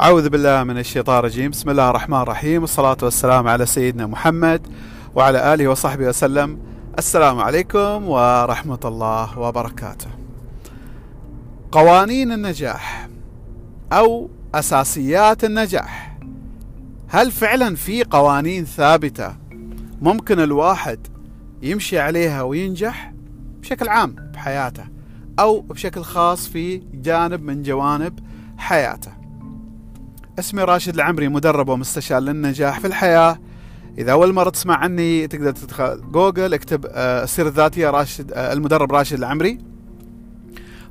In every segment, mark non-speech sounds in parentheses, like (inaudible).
أعوذ بالله من الشيطان الرجيم. بسم الله الرحمن الرحيم. والصلاة والسلام على سيدنا محمد وعلى آله وصحبه وسلم. السلام عليكم ورحمة الله وبركاته. قوانين النجاح أو أساسيات النجاح. هل فعلا في قوانين ثابتة ممكن الواحد يمشي عليها وينجح؟ بشكل عام بحياته أو بشكل خاص في جانب من جوانب حياته. اسمي راشد العمري مدرب ومستشار للنجاح في الحياة. إذا أول مرة تسمع عني تقدر تدخل جوجل اكتب آه، السيرة الذاتية راشد آه، المدرب راشد العمري.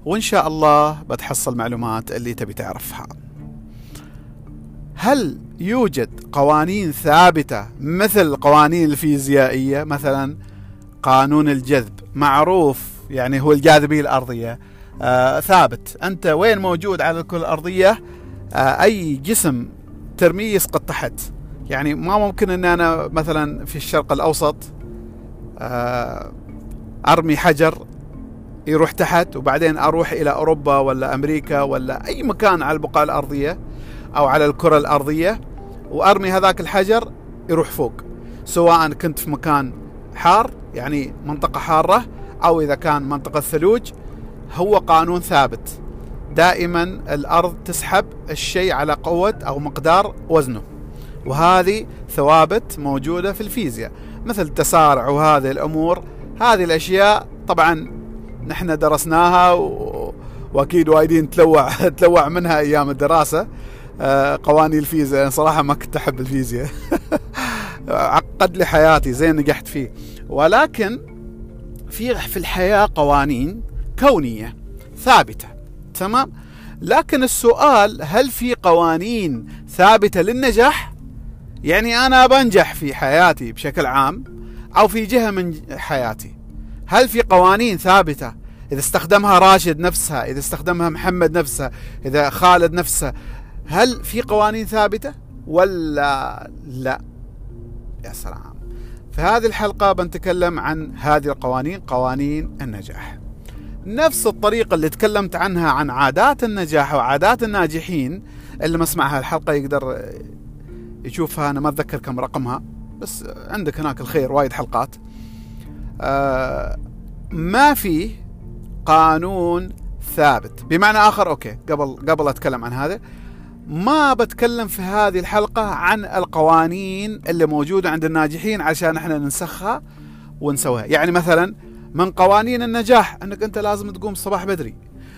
وإن شاء الله بتحصل معلومات اللي تبي تعرفها. هل يوجد قوانين ثابتة مثل القوانين الفيزيائية؟ مثلا قانون الجذب. معروف يعني هو الجاذبية الأرضية. آه ثابت. أنت وين موجود على الكرة الأرضية آه أي جسم ترميه يسقط تحت. يعني ما ممكن أن أنا مثلا في الشرق الأوسط آه أرمي حجر يروح تحت وبعدين أروح إلى أوروبا ولا أمريكا ولا أي مكان على البقعة الأرضية أو على الكرة الأرضية وأرمي هذاك الحجر يروح فوق. سواء كنت في مكان حار يعني منطقة حارة أو إذا كان منطقة ثلوج هو قانون ثابت. دائما الأرض تسحب الشيء على قوة أو مقدار وزنه وهذه ثوابت موجودة في الفيزياء. مثل التسارع وهذه الأمور هذه الأشياء طبعا نحن درسناها و... وأكيد وايدين تلوع (laughs) تلوع منها أيام الدراسة. آه، قوانين الفيزياء صراحة ما كنت أحب الفيزياء. (laughs) عقد لي حياتي زين نجحت فيه. ولكن في في الحياة قوانين كونية ثابتة. تمام؟ لكن السؤال هل في قوانين ثابتة للنجاح؟ يعني أنا بنجح في حياتي بشكل عام أو في جهة من حياتي. هل في قوانين ثابتة؟ إذا استخدمها راشد نفسها إذا استخدمها محمد نفسها إذا خالد نفسه هل في قوانين ثابتة ولا لا؟ يا سلام. في هذه الحلقة بنتكلم عن هذه القوانين قوانين النجاح. نفس الطريقة اللي تكلمت عنها عن عادات النجاح وعادات الناجحين اللي ما سمعها الحلقة يقدر يشوفها. أنا ما أتذكر كم رقمها بس عندك هناك الخير وايد حلقات. آه ما في قانون ثابت. بمعنى آخر أوكي قبل قبل أتكلم عن هذا ما بتكلم في هذه الحلقة عن القوانين اللي موجودة عند الناجحين عشان إحنا ننسخها ونسويها. يعني مثلا من قوانين النجاح انك انت لازم تقوم الصباح بدري.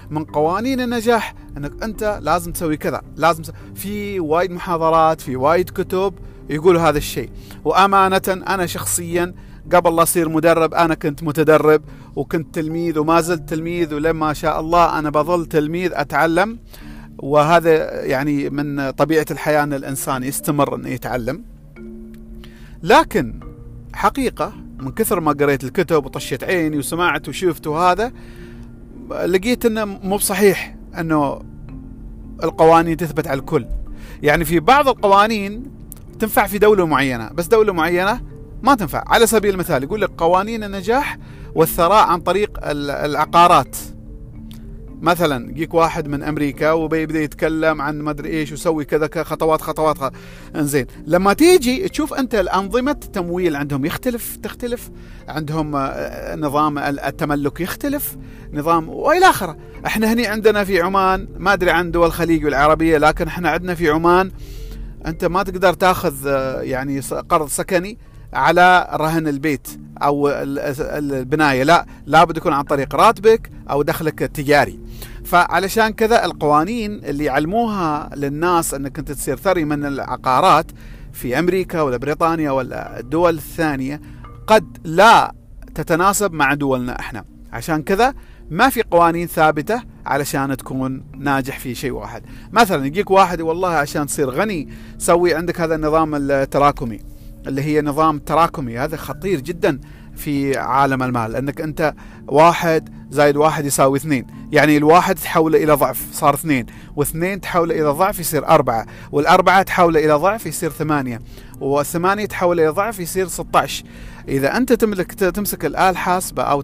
من قوانين النجاح انك انت لازم تسوي كذا. لازم تسوي. في وايد محاضرات في وايد كتب يقولوا هذا الشيء. وأمانة أنا شخصيا قبل لا أصير مدرب أنا كنت متدرب وكنت تلميذ وما زلت تلميذ ولما شاء الله أنا بظل تلميذ أتعلم. وهذا يعني من طبيعة الحياة أن الإنسان يستمر انه يتعلم. لكن حقيقة من كثر ما قريت الكتب وطشيت عيني وسمعت وشفت وهذا لقيت إنه مو بصحيح إنه القوانين تثبت على الكل. يعني في بعض القوانين تنفع في دولة معينة بس دولة معينة ما تنفع. على سبيل المثال يقول لك قوانين النجاح والثراء عن طريق العقارات. مثلا يجيك واحد من أمريكا وبيبدأ يتكلم عن ما أدري إيش ويسوي كذا خطوات خطوات إنزين. لما تيجي تشوف أنت الأنظمة التمويل عندهم يختلف تختلف. عندهم آه، نظام التملك يختلف نظام وإلى آخره. إحنا هني عندنا في عمان ما أدري عن دول الخليج والعربية لكن إحنا عندنا في عمان أنت ما تقدر تاخذ آه، يعني قرض سكني. على رهن البيت أو البناية. لا لابد يكون عن طريق راتبك أو دخلك التجاري فعلشان كذا القوانين اللي يعلموها للناس أنك أنت تصير ثري من العقارات في أمريكا ولا بريطانيا ولا الدول الثانية قد لا تتناسب مع دولنا إحنا. عشان كذا ما في قوانين ثابتة علشان تكون ناجح في شيء واحد. مثلا يجيك واحد والله عشان تصير غني سوي عندك هذا النظام التراكمي. اللي هي نظام تراكمي. هذا خطير جدا في عالم المال إنك أنت واحد زائد واحد يساوي اثنين. يعني الواحد تحوله إلى ضعف صار اثنين. واثنين تحوله إلى ضعف يصير أربعة. والأربعة تحوله إلى ضعف يصير ثمانية. والثمانية تحوله إلى ضعف يصير 16 إذا أنت تملك تمسك الآلة الحاسبة أو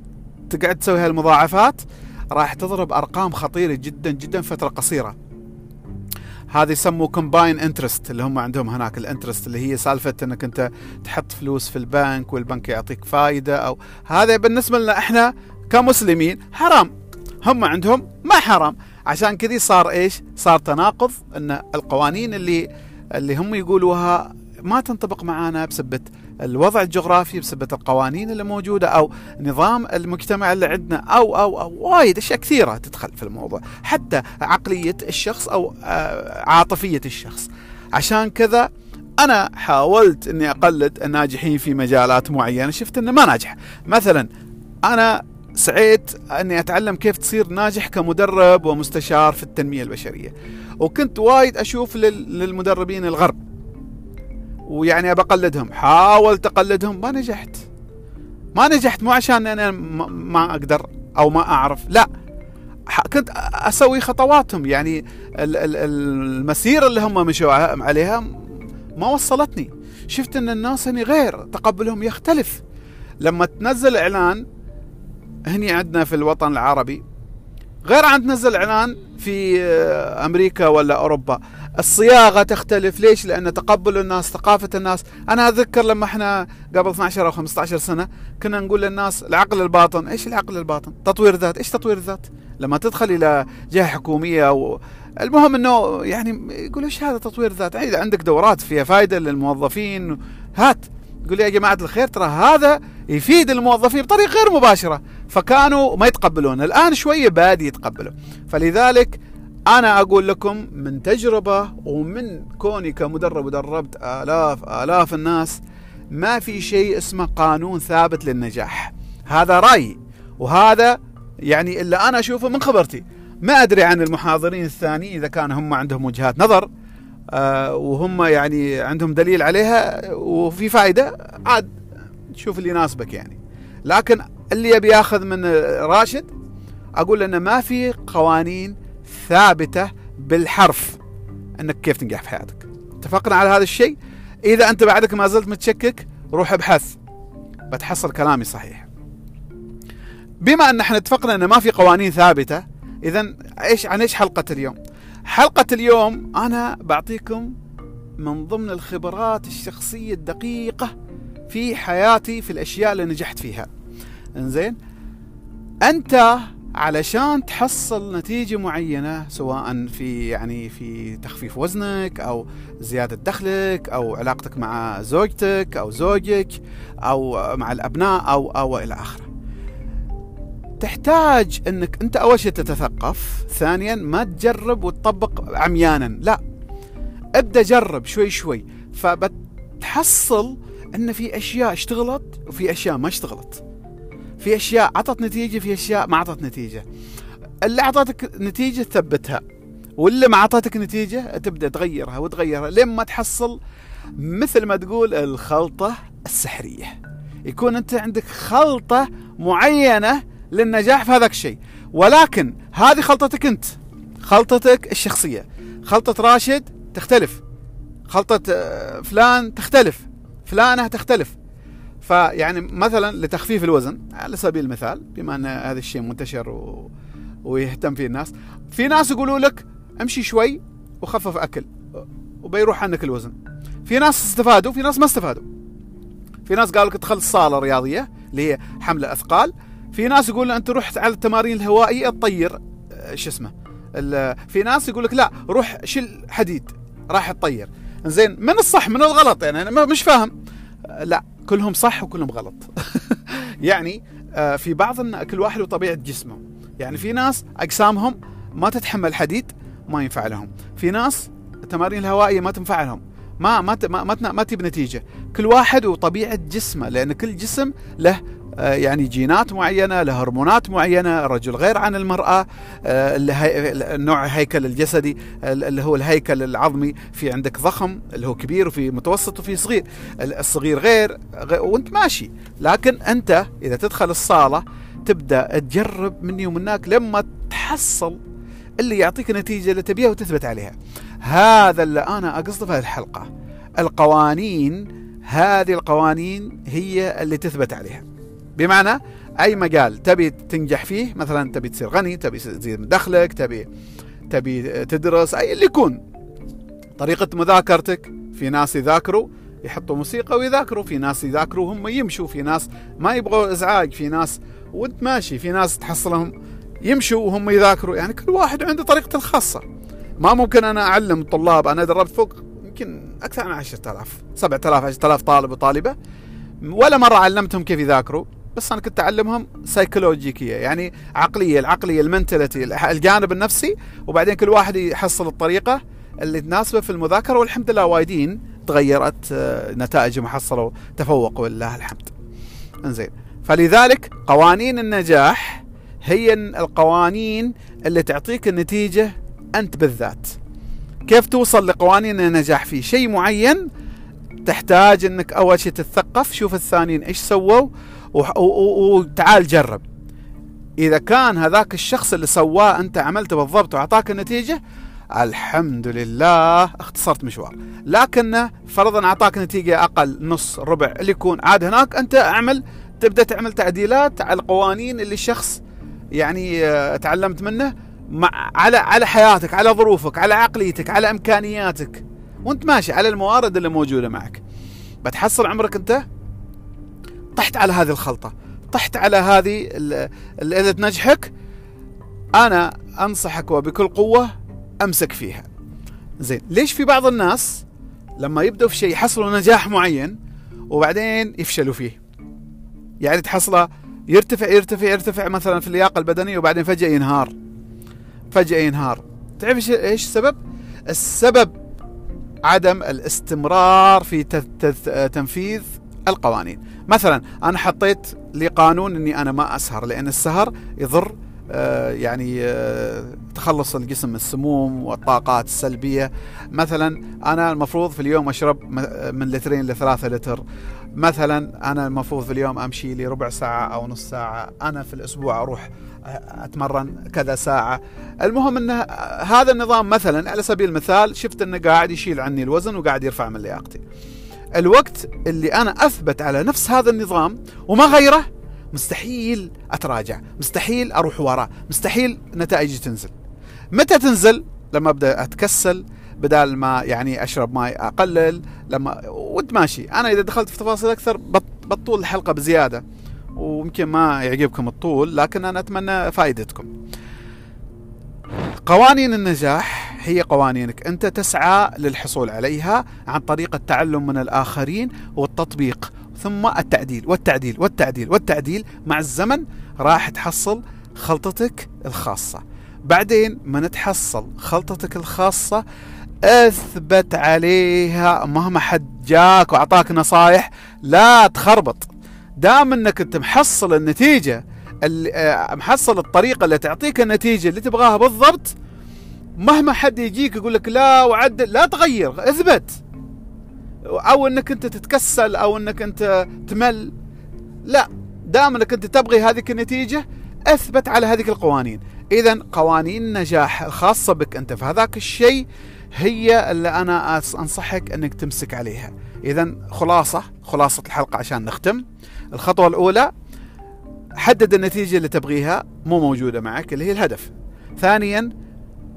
تقعد تسوي هالمضاعفات راح تضرب أرقام خطيرة جدا جدا فترة قصيرة. هذه يسموه compound interest اللي هم عندهم هناك ال interest اللي هي سالفة إنك أنت تحط فلوس في البنك والبنك يعطيك فائده أو هذا بالنسبة لنا إحنا كمسلمين حرام هم عندهم ما حرام عشان كذي صار إيش؟ صار تناقض إن القوانين اللي اللي هم يقولوها ما تنطبق معنا بسبة الوضع الجغرافي بسبة القوانين اللي موجودة أو نظام المجتمع اللي عندنا أو أو أو وايد أشياء كثيرة تدخل في الموضوع. حتى عقلية الشخص أو آه، عاطفية الشخص. عشان كذا أنا حاولت أني أقلد الناجحين في مجالات معينة شفت أنه ما ناجح. مثلا أنا سعيت إني أتعلم كيف تصير ناجح كمدرب ومستشار في التنمية البشرية. وكنت وايد أشوف للمدربين الغرب. ويعني بقلدهم حاولت أقلدهم ما نجحت. ما نجحت مو عشان أنا ما أقدر أو ما أعرف لا. كنت أسوي خطواتهم. يعني المسيرة اللي هم مشوا عليها ما وصلتني. شفت إن الناس هني غير تقبلهم يختلف. لما تنزل إعلان هني عندنا في الوطن العربي غير عن تنزل إعلان في أمريكا ولا أوروبا الصياغة تختلف ليش؟ لأن تقبل الناس ثقافة الناس، أنا اتذكر لما إحنا قبل 12 أو 15 سنة كنا نقول للناس العقل الباطن، إيش العقل الباطن؟ تطوير ذات، إيش تطوير الذات؟ لما تدخل إلى جهة حكومية أو المهم إنه يعني يقول إيش هذا تطوير ذات؟ إذا عندك دورات فيها فائده للموظفين هات يقول يا جماعة الخير ترى هذا يفيد الموظفين بطريقة غير مباشرة فكانوا ما يتقبلون الآن شوية بادي يتقبلوا فلذلك أنا أقول لكم من تجربة ومن كوني كمدرب ودربت آلاف آلاف الناس ما في شيء اسمه قانون ثابت للنجاح. هذا رايي وهذا يعني اللي أنا أشوفه من خبرتي. ما أدري عن المحاضرين الثانيين إذا كان هم عندهم وجهات نظر آه وهم يعني عندهم دليل عليها وفي فائدة عاد شوف اللي يناسبك يعني. لكن اللي يبي ياخذ من راشد أقول إنه ما في قوانين ثابتة بالحرف. إنك كيف تنجح في حياتك؟ اتفقنا على هذا الشيء؟ إذا أنت بعدك ما زلت متشكك روح ابحث. بتحصل كلامي صحيح. بما أن إحنا اتفقنا إن ما في قوانين ثابتة اذا إيش عن إيش حلقة اليوم؟ حلقة اليوم أنا بعطيكم من ضمن الخبرات الشخصية الدقيقة في حياتي في الأشياء اللي نجحت فيها. إنزين؟ أنت علشان تحصل نتيجة معينة سواء في يعني في تخفيف وزنك أو زيادة دخلك أو علاقتك مع زوجتك أو زوجك أو مع الأبناء أو أو إلى آخره. تحتاج أنك أنت أول شيء تتثقف، ثانيا ما تجرب وتطبق عميانا، لا. ابدأ جرب شوي شوي فبتحصل أن في أشياء اشتغلت وفي أشياء ما اشتغلت. في أشياء عطت نتيجة في أشياء ما عطت نتيجة. اللي أعطتك نتيجة تثبتها واللي ما أعطتك نتيجة تبدأ تغيرها وتغيرها لين ما تحصل مثل ما تقول الخلطة السحرية. يكون أنت عندك خلطة معينة للنجاح في هذاك الشيء. ولكن هذه خلطتك أنت خلطتك الشخصية. خلطة راشد تختلف خلطة آه، فلان تختلف فلانة تختلف. فيعني مثلا لتخفيف الوزن على سبيل المثال بما أن هذا الشيء منتشر و... ويهتم فيه الناس في ناس يقولوا لك امشي شوي وخفف أكل وبيروح عنك الوزن. في ناس استفادوا في ناس ما استفادوا. في ناس قالوا لك ادخل الصاله الرياضيه اللي هي حمل أثقال. في ناس يقول أنت رحت على التمارين الهوائية تطير آه، شو اسمه في ناس يقول لك لا روح شيل حديد راح تطير. زين من الصح من الغلط يعني أنا مش فاهم. لا. كلهم صح وكلهم غلط. (laughs) يعني آه، في بعض كل واحد وطبيعة جسمه. يعني في ناس أجسامهم ما تتحمل حديد ما ينفع لهم. في ناس التمارين الهوائية ما تنفع لهم. ما ما ما ما, ما تجيب نتيجة. كل واحد وطبيعة جسمه لأن كل جسم له يعني جينات معينة له هرمونات معينة الرجل غير عن المرأة النوع آه، الهيكل الجسدي اللي هو الهيكل العظمي في عندك ضخم اللي هو كبير وفي متوسط وفي صغير الصغير غير, غير وانت ماشي. لكن أنت إذا تدخل الصالة تبدأ تجرب مني ومنك لما تحصل اللي يعطيك النتيجة اللي تبيها وتثبت عليها. هذا اللي أنا أقصده في هذه الحلقة. القوانين هذه القوانين هي اللي تثبت عليها. بمعنى أي مجال تبي تنجح فيه مثلا تبي تصير غني تبي تزيد من دخلك تبي تبي تدرس أي اللي يكون. طريقة مذاكرتك في ناس يذاكروا يحطوا موسيقى ويذاكروا في ناس يذاكروا هم يمشوا في ناس ما يبغوا إزعاج في ناس وانت ماشي في ناس تحصلهم يمشوا وهم يذاكروا. يعني كل واحد عنده طريقته الخاصة. ما ممكن أنا أعلم الطلاب أنا دربت فوق يمكن أكثر من 10000 7000 10000 طالب وطالبة ولا مرة علمتهم كيف يذاكروا. بس أنا كنت أعلمهم سيكولوجيكيه يعني عقلية العقلية المنتاليتي الجانب النفسي وبعدين كل واحد يحصل الطريقة اللي تناسبه في المذاكرة والحمد لله وايدين تغيرت آه، نتائجهم حصلوا تفوقوا ولله الحمد. إنزين فلذلك قوانين النجاح هي القوانين اللي تعطيك النتيجة أنت بالذات. كيف توصل لقوانين النجاح في شيء معين تحتاج إنك أول شيء تتثقف شوف الثانيين إيش سووا وتعال جرب. إذا كان هذاك الشخص اللي سواه أنت عملته بالضبط وأعطاك النتيجة الحمد لله اختصرت مشوار. لكن فرضا أعطاك نتيجة أقل نص ربع اللي يكون عاد هناك أنت أعمل تبدأ تعمل تعديلات على القوانين اللي الشخص يعني آه، تعلمت منه مع على على حياتك على ظروفك على عقليتك على إمكانياتك. وأنت ماشي على الموارد اللي موجودة معك. بتحصل عمرك أنت؟ طحت على هذه الخلطة. طحت على هذه اللي تنجحك أنا أنصحك وبكل قوة أمسك فيها. زين ليش في بعض الناس لما يبدأوا في شيء يحصلوا نجاح معين وبعدين يفشلوا فيه؟ يعني تحصله يرتفع يرتفع يرتفع مثلا في اللياقة البدنية وبعدين فجأة ينهار. فجأة ينهار. تعرف إيش السبب؟ السبب عدم الاستمرار في تنفيذ القوانين. مثلا أنا حطيت لي قانون إني أنا ما أسهر لأن السهر يضر آه، يعني آه، تخلص الجسم من السموم والطاقات السلبية. مثلا أنا المفروض في اليوم أشرب من لترين لثلاثة لتر. مثلا أنا المفروض في اليوم أمشي لي ربع ساعة أو نص ساعة. أنا في الأسبوع أروح أتمرن كذا ساعة. المهم أن هذا النظام مثلا على سبيل المثال شفت أنه قاعد يشيل عني الوزن وقاعد يرفع من لياقتي. الوقت اللي أنا أثبت على نفس هذا النظام وما غيره مستحيل أتراجع مستحيل أروح ورا مستحيل نتائجي تنزل. متى تنزل؟ لما أبدأ أتكسل بدال ما يعني أشرب ماي أقلل لما وانت ماشي. أنا إذا دخلت في تفاصيل أكثر بطول الحلقة بزيادة ويمكن ما يعجبكم الطول لكن أنا أتمنى فائدتكم. قوانين النجاح هي قوانينك. أنت تسعى للحصول عليها عن طريق التعلم من الآخرين والتطبيق ثم التعديل والتعديل والتعديل والتعديل مع الزمن راح تحصل خلطتك الخاصة. بعدين من تحصل خلطتك الخاصة أثبت عليها مهما حد جاك وأعطاك نصايح لا تخربط. دام أنك أنت محصل النتيجة آه، محصل الطريقة اللي تعطيك النتيجة اللي تبغاها بالضبط مهما حد يجيك يقول لك لا وعدل لا تغير اثبت. أو إنك أنت تتكسل أو إنك أنت تمل. لا دام إنك أنت تبغي هذه النتيجة أثبت على هذه القوانين. اذا قوانين النجاح الخاصة بك أنت. في هذاك الشيء هي اللي أنا أنصحك إنك تمسك عليها. اذا خلاصة خلاصة الحلقة عشان نختم. الخطوة الأولى حدد النتيجة اللي تبغيها مو موجودة معك اللي هي الهدف. ثانيا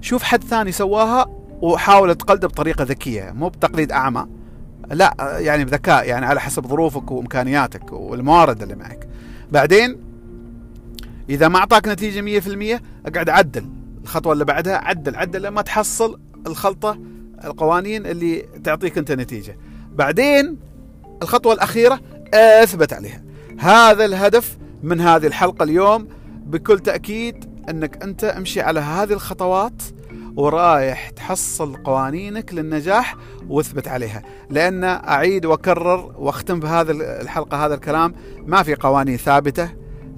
شوف حد ثاني سواها وحاول تقلده بطريقة ذكية مو بتقليد أعمى. لا يعني بذكاء يعني على حسب ظروفك وإمكانياتك والموارد اللي معك. بعدين إذا ما أعطاك نتيجة 100% أقعد عدل. الخطوة اللي بعدها عدل عدل لما تحصل الخلطة القوانين اللي تعطيك أنت نتيجة. بعدين الخطوة الأخيرة أثبت عليها. هذا الهدف من هذه الحلقة اليوم بكل تأكيد أنك أنت أمشي على هذه الخطوات ورايح تحصل قوانينك للنجاح واثبت عليها. لأن أعيد وأكرر وأختم بهذا الحلقة هذا الكلام. ما في قوانين ثابتة.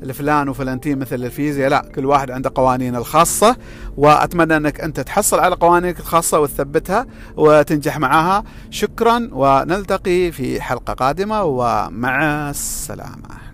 لفلان وفلانتين مثل الفيزياء لا كل واحد عنده قوانين الخاصة. وأتمنى أنك أنت تحصل على قوانينك الخاصة وتثبتها وتنجح معها شكرا ونلتقي في حلقة قادمة ومع السلامة.